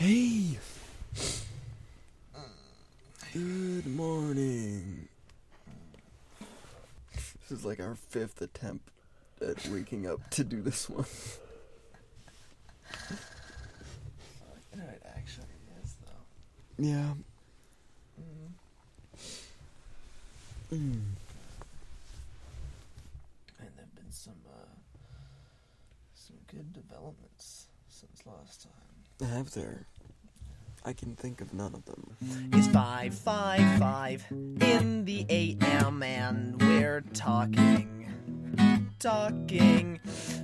Hey. Good morning. This is like our fifth attempt at waking up to do this one. It actually is though. Yeah. Mm. And there've been some uh, some good developments since last time. Have there? I can think of none of them. It's 555 in the AM and we're talking. Talking.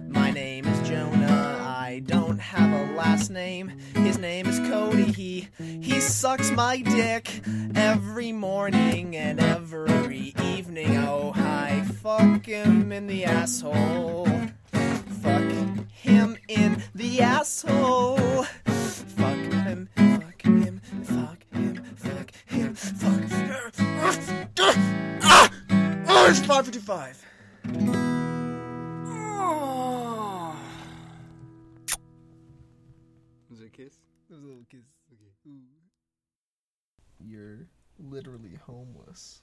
My name is Jonah. I don't have a last name. His name is Cody. He he sucks my dick every morning and every evening. Oh, I fuck him in the asshole. Fuck him in the asshole. It's 555. Oh. Is it a kiss? There's a little kiss. Okay. You're literally homeless.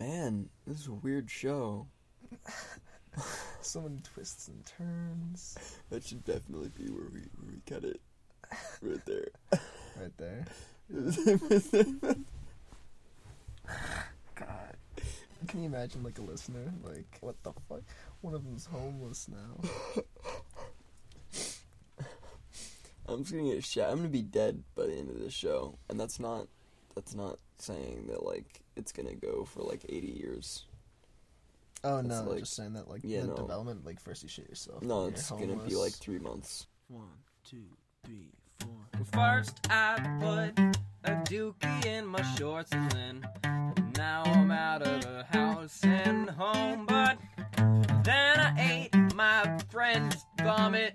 Man, this is a weird show. So many twists and turns. That should definitely be where we where we cut it. Right there. Right there. God. Can you imagine like a listener? Like, what the fuck? One of them's homeless now. I'm just gonna get shot. I'm gonna be dead by the end of this show, and that's not that's not saying that like it's gonna go for like 80 years. Oh It's no, like- just saying that like yeah, the no. development, like first you shit yourself. No, it's you're gonna be like three months. One, two, three, four. First I put a dookie in my shorts and then now I'm out of the house and home. But then I ate my friend's vomit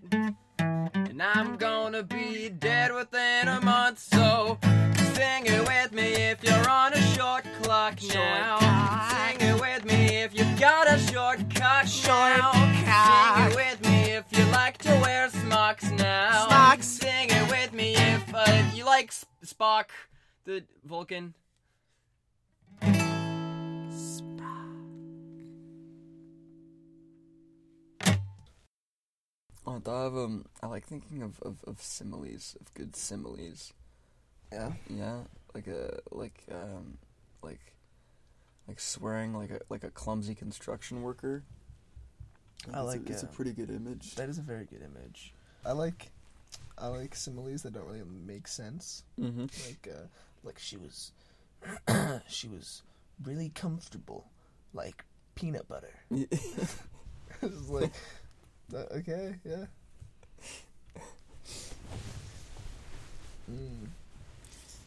and I'm gonna be dead within a month. So sing it with me if you're on a short clock now. Sing it with me if you've got a short cock now. Spock, the Vulcan. Oh, I thought of um, I like thinking of, of, of similes, of good similes. Yeah. Yeah, like a like um, like like swearing like a like a clumsy construction worker. I It's a- it's a uh, pretty good image. That is a very good image. I like, I like similes that don't really make sense. Mm-hmm. Like, uh, like she was, she was really comfortable, like peanut butter. it's like, uh, okay, yeah. Mm.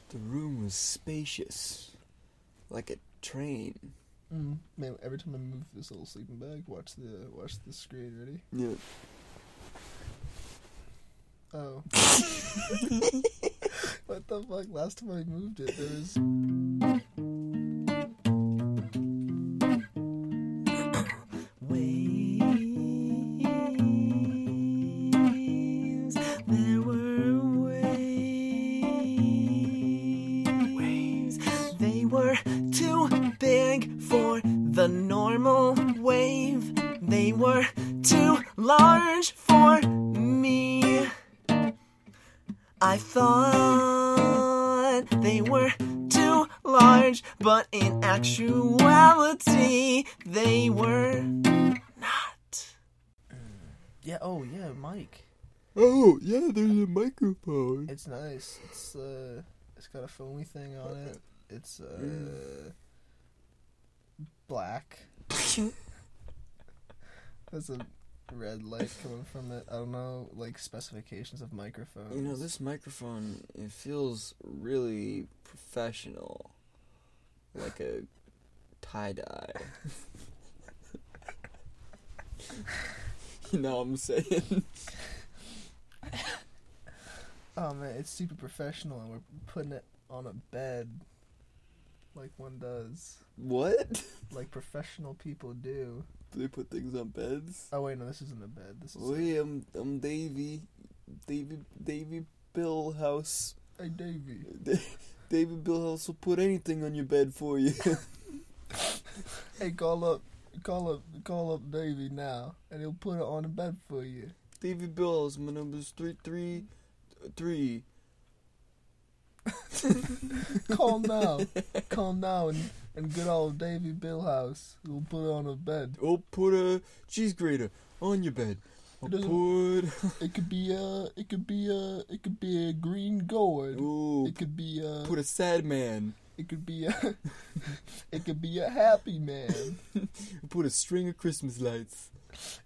The room was spacious, like a train. Mm. Man, every time I move this little sleeping bag, watch the watch the screen. Ready? Yeah. Oh. what the fuck? Last time I moved it, there was. Oh yeah, there's a microphone. It's nice. It's uh, it's got a foamy thing on it. It's uh, black. There's a red light coming from it. I don't know, like specifications of microphones. You know, this microphone it feels really professional, like a tie dye. you know what I'm saying? Oh man, it's super professional, and we're putting it on a bed, like one does, What? like professional people do. Do they put things on beds? Oh wait, no, this isn't a bed. This is. Oi, I'm I'm Davy, Davy Davy Bill House. Hey, Davey. David Billhouse will put anything on your bed for you. Hey, call up, call up, call up Davy now, and he'll put it on the bed for you. David Bills. my number's three three three. Call now, call now, and, and good old Davey Billhouse will put it on a bed. We'll put a cheese grater on your bed. I'll Doesn't- put It could be a, it could be a, it could be a green gourd. ooh, It could be a, put a sad man. it could be a, it could be a happy man. Put a string of Christmas lights.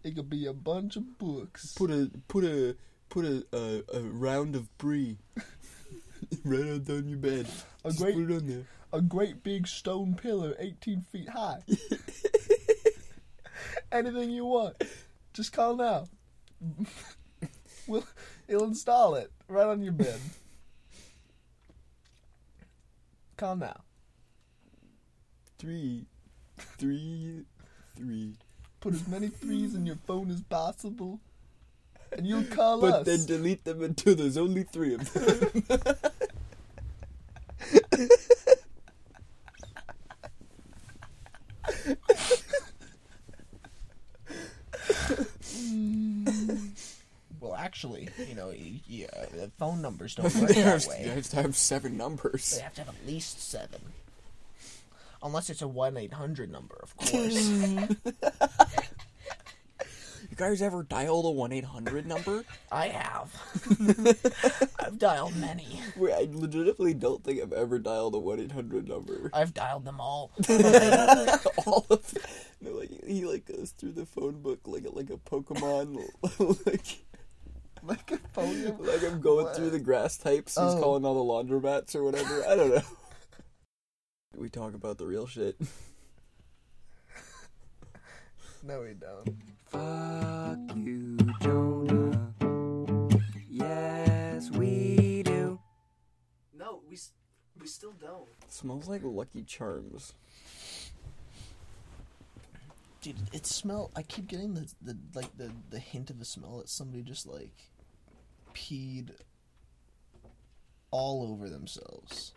It could be a bunch of books. Put a put a put a a, a round of brie right on on your bed. A Just great- put it on there. a great big stone pillar 18 feet high. Anything you want. Just call now. we'll, he'll install it right on your bed. Call now. Three, three, three. Put as many threes in your phone as possible. And you'll call But us. then delete them until there's only three of them. Well, actually, you know, y y uh, the phone numbers don't work that way. have to have seven numbers. They have to have at least seven. Unless it's a 1 800 number, of course. You guys ever dialed a one eight hundred number? I have. I've dialed many. Wait, I legitimately don't think I've ever dialed a one eight hundred number. I've dialed them all. All of no, like he like goes through the phone book like like a Pokemon, like like a phone. like I'm going through the grass types. He's Oh. calling all the laundromats or whatever. I don't know. We talk about the real shit. No, we don't. Fuck you, Jonah. Yes, we do. No, we, s- we still don't. smells like Lucky Charms. Dude, it smell. I keep getting the, the like the, the hint of a smell that somebody just like peed all over themselves.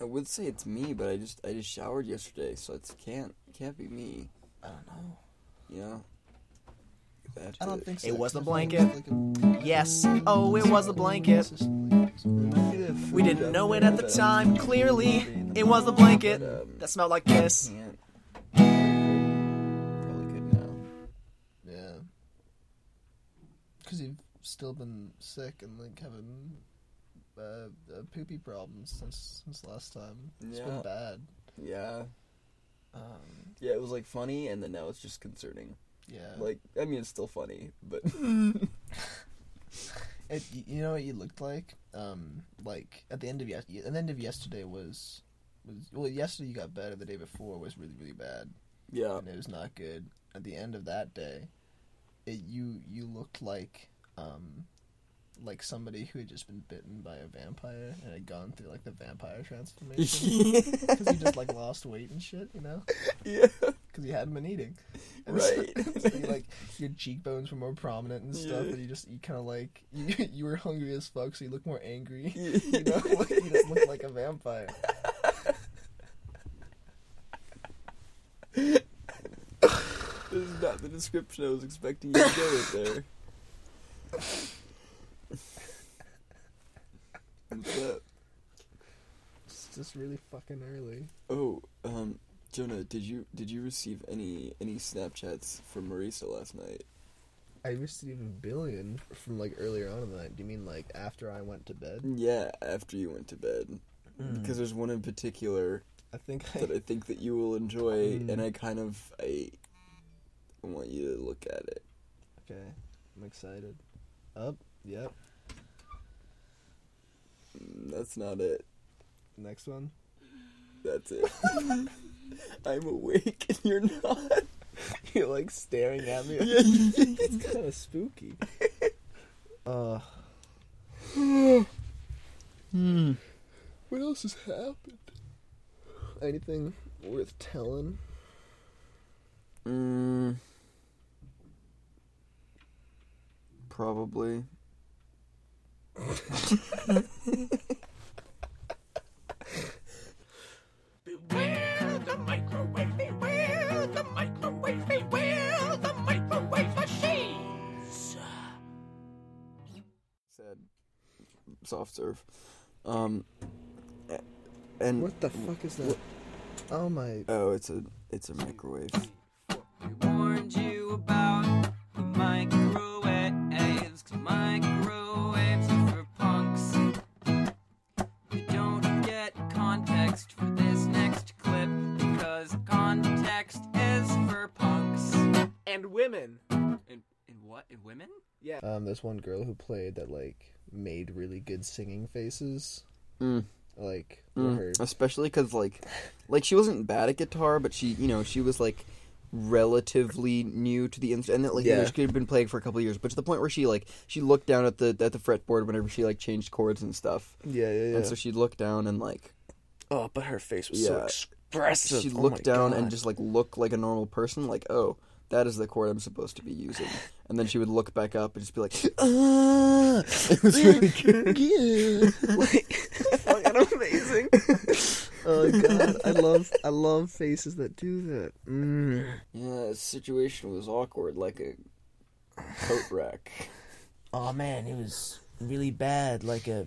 I would say it's me, but I just I just showered yesterday, so it can't can't be me. I don't know. You know. I, don't think so. It was the blanket. it's like a- Yes. Oh, it was the blanket. We didn't know it at the time. Clearly, it was the blanket that smelled like piss. Probably could now. Yeah. Because you've still been sick and like having uh, uh, poopy problems since since last time. It's Yeah. been bad. Yeah. Um, Yeah, it was like funny, and then now it's just concerning. yeah. Like, I mean, it's still funny, but It, you know what you looked like? Um, like at the end of yes, at the end of yesterday was was well, yesterday you got better. The day before was really really bad, yeah, and it was not good. At the end of that day, it you you looked like um like somebody who had just been bitten by a vampire and had gone through like the vampire transformation because he just like lost weight and shit, you know, yeah, because he hadn't been eating. And so- Right. so you, like your cheekbones were more prominent and stuff, Yeah. and you just you kind of like you you were hungry as fuck, so you look more angry. Yeah. you know, like, you just look like a vampire. this is not the description I was expecting you to go with there. What's up? It's just really fucking early. Oh, um, Jonah, did you did you receive any any Snapchats from Marisa last night? I received a billion from like earlier on in the night. Do you mean like after I went to bed? Yeah, after you went to bed, because there's one in particular I think I, that I think that you will enjoy, Mm. and I kind of I want you to look at it. okay. I'm excited. Up. Yep. Mm, That's not it. Next one. That's it. I'm awake and you're not. You're like staring at me. Yeah. it's kind of spooky. Uh. Hmm. What else has happened? Anything worth telling? Mm, probably beware the microwave, beware the microwave, beware the microwave machines. Said soft serve. Um, and what the fuck is that? Wh- oh my! Oh, it's a it's a microwave. We warned you about the microwave. Yeah. Um, one girl who played that like made really good singing faces. Mm. Like Mm, her. especially because like like she wasn't bad at guitar but she you know she was like relatively new to the instrument and like you know, she could have been playing for a couple of years but to the point where she like she looked down at the at the fretboard whenever she like changed chords and stuff Yeah, yeah, yeah. and so she'd look down and like oh, but her face was so expressive. she'd Oh look my down and just like look like a normal person like oh that is the chord I'm supposed to be using and then she would look back up and just be like ah it was really good yeah. like, fucking amazing. oh god, I love I love faces that do that. Mm. yeah the situation was awkward like a coat rack Oh man, it was really bad, like a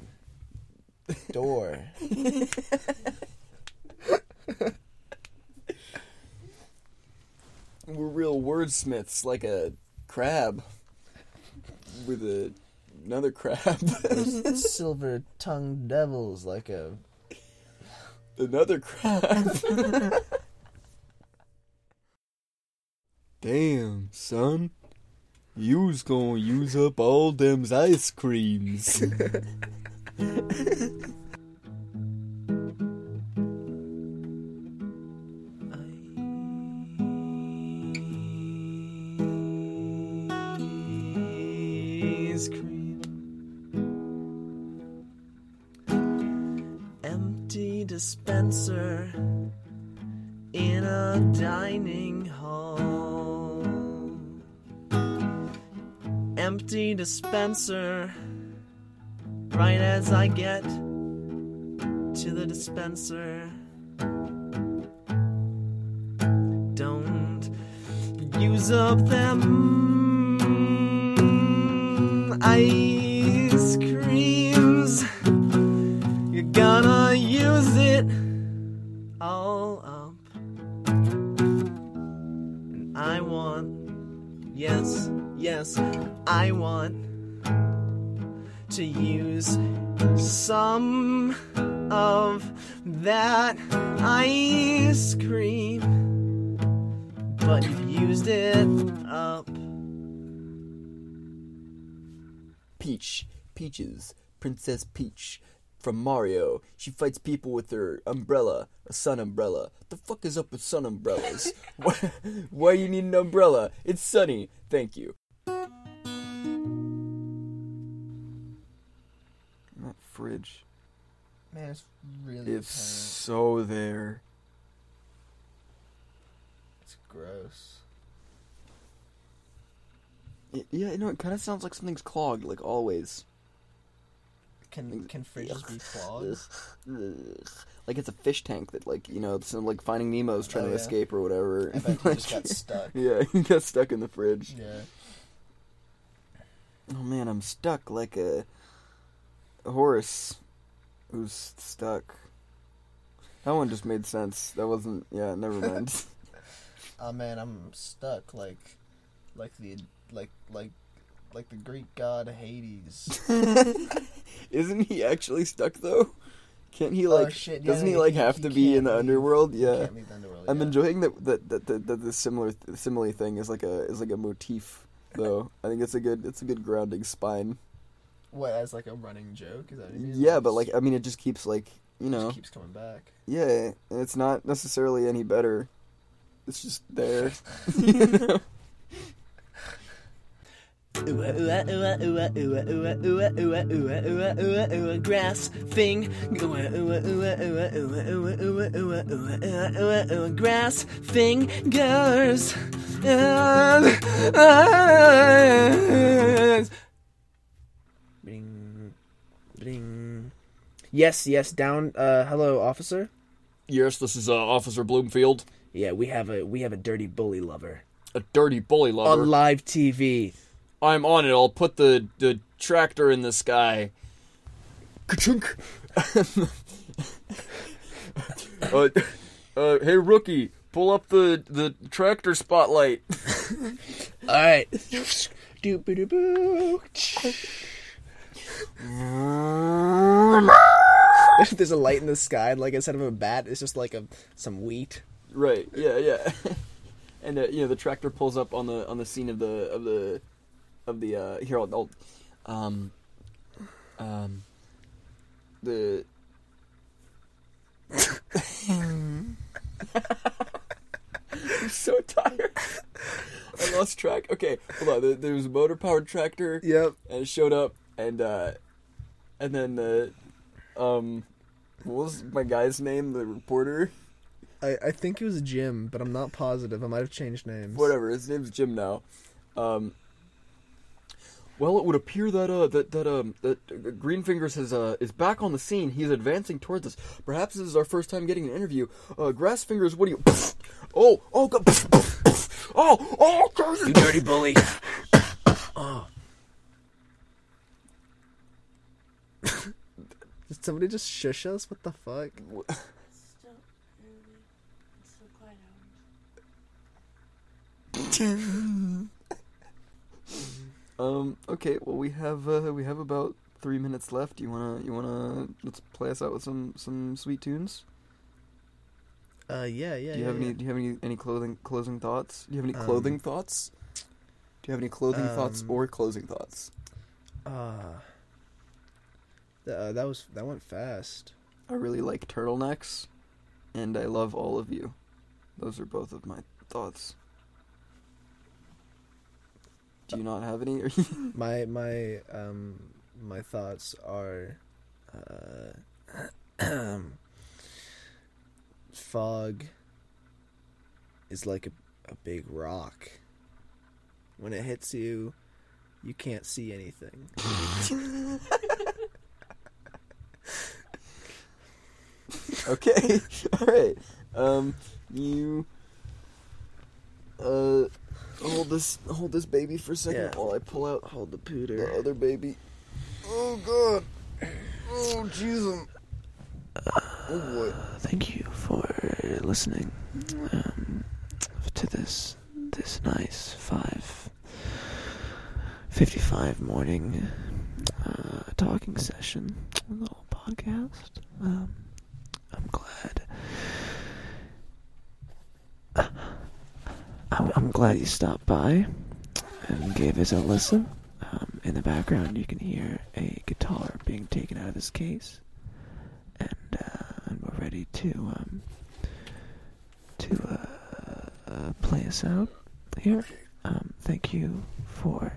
door. We're real wordsmiths, like a crab with a another crab, Silver tongued devils, like a another crab. Damn, son, you's gonna use up all them ice creams. dispenser in a dining hall. Empty dispenser right as I get to the dispenser. Don't use up them ice creams. You're gonna yes, I want to use some of that ice cream. But you've used it up. Peach, Peaches, Princess Peach. From Mario, she fights people with her umbrella, a sun umbrella. The fuck is up with sun umbrellas? why, why you need an umbrella? It's sunny. Thank you. That man, it's really is so there. It's gross. It- yeah, you know, it kind of sounds like something's clogged, like always. Can can fridges be clogged? like it's a fish tank that, like, you know, some like Finding Nemo's oh, trying Oh, to escape or whatever. I bet he just got stuck. Yeah, he got stuck in the fridge. Yeah. Oh man, I'm stuck like a, a horse who's stuck. That one just made sense. That wasn't. Yeah, never mind. Oh man, I'm stuck like like the like like like the Greek god Hades. Isn't he actually stuck though? Can't he oh, like? oh shit! Yeah, doesn't he yeah, like have to be in the underworld? Yeah. the underworld. I'm yeah. enjoying that that that that, that the similar the simile thing is like a is like a motif though. I think it's a good it's a good grounding spine. What as like a running joke? Is that what you mean? Yeah, but like I mean, it just keeps like you just know, keeps coming back. yeah, it's not necessarily any better. It's just there. you know? Grass thing. Grass fingers. Yes, yes. Down. Uh, hello, officer. yes, this is uh, Officer Bloomfield, Yeah, we have a we have a dirty bully lover a dirty bully lover. on live TV. I'm on it. I'll put the the tractor in the sky. Ka-chunk. uh, uh, hey rookie, pull up the the tractor spotlight. All right. There's a light in the sky, and like instead of a bat, it's just like a some wheat. Right. Yeah. Yeah. and uh, you know the tractor pulls up on the on the scene of the of the of the uh here I'll, I'll um um the I'm so tired. I lost track. Okay, hold on. There, there was a motor powered tractor Yep. and it showed up and uh and then the um what was my guy's name the reporter I, I think it was Jim, but I'm not positive. I might have changed names. whatever his name's Jim now. Um, well, it would appear that uh that that um that uh, Greenfingers has uh is back on the scene. He's advancing towards us. Perhaps this is our first time getting an interview. Uh, Grassfingers, what do you? Oh, oh, God. oh, oh, God. You dirty bully. Did somebody just shush us? What the fuck? Still early. It's still quiet hours. Um. Okay. Well, we have uh we have about three minutes left. You wanna you wanna let's play us out with some some sweet tunes. Uh, yeah, yeah. Do you yeah, have yeah. any Do you have any any clothing closing thoughts? Do you have any Um, clothing thoughts? Do you have any clothing thoughts um, or closing thoughts? Ah. Uh, that was that went fast. I really like turtlenecks, and I love all of you. Those are both of my thoughts. Do you not have any? My my um my thoughts are uh fog is like a, a big rock. When it hits you, you can't see anything. okay, all right. Um, you uh hold this hold this baby for a second Yeah. while I pull out Hold the poodle. the pooter. other baby. Oh god. Oh jeez. Oh boy. Thank you for listening um, to this this nice five fifty five morning uh, talking session, a little podcast. Um, I'm glad. I'm, I'm glad you stopped by and gave us a listen. Um, in the background, you can hear a guitar being taken out of this case and uh, and we're ready to um to uh, uh, play us out here. Um, thank you for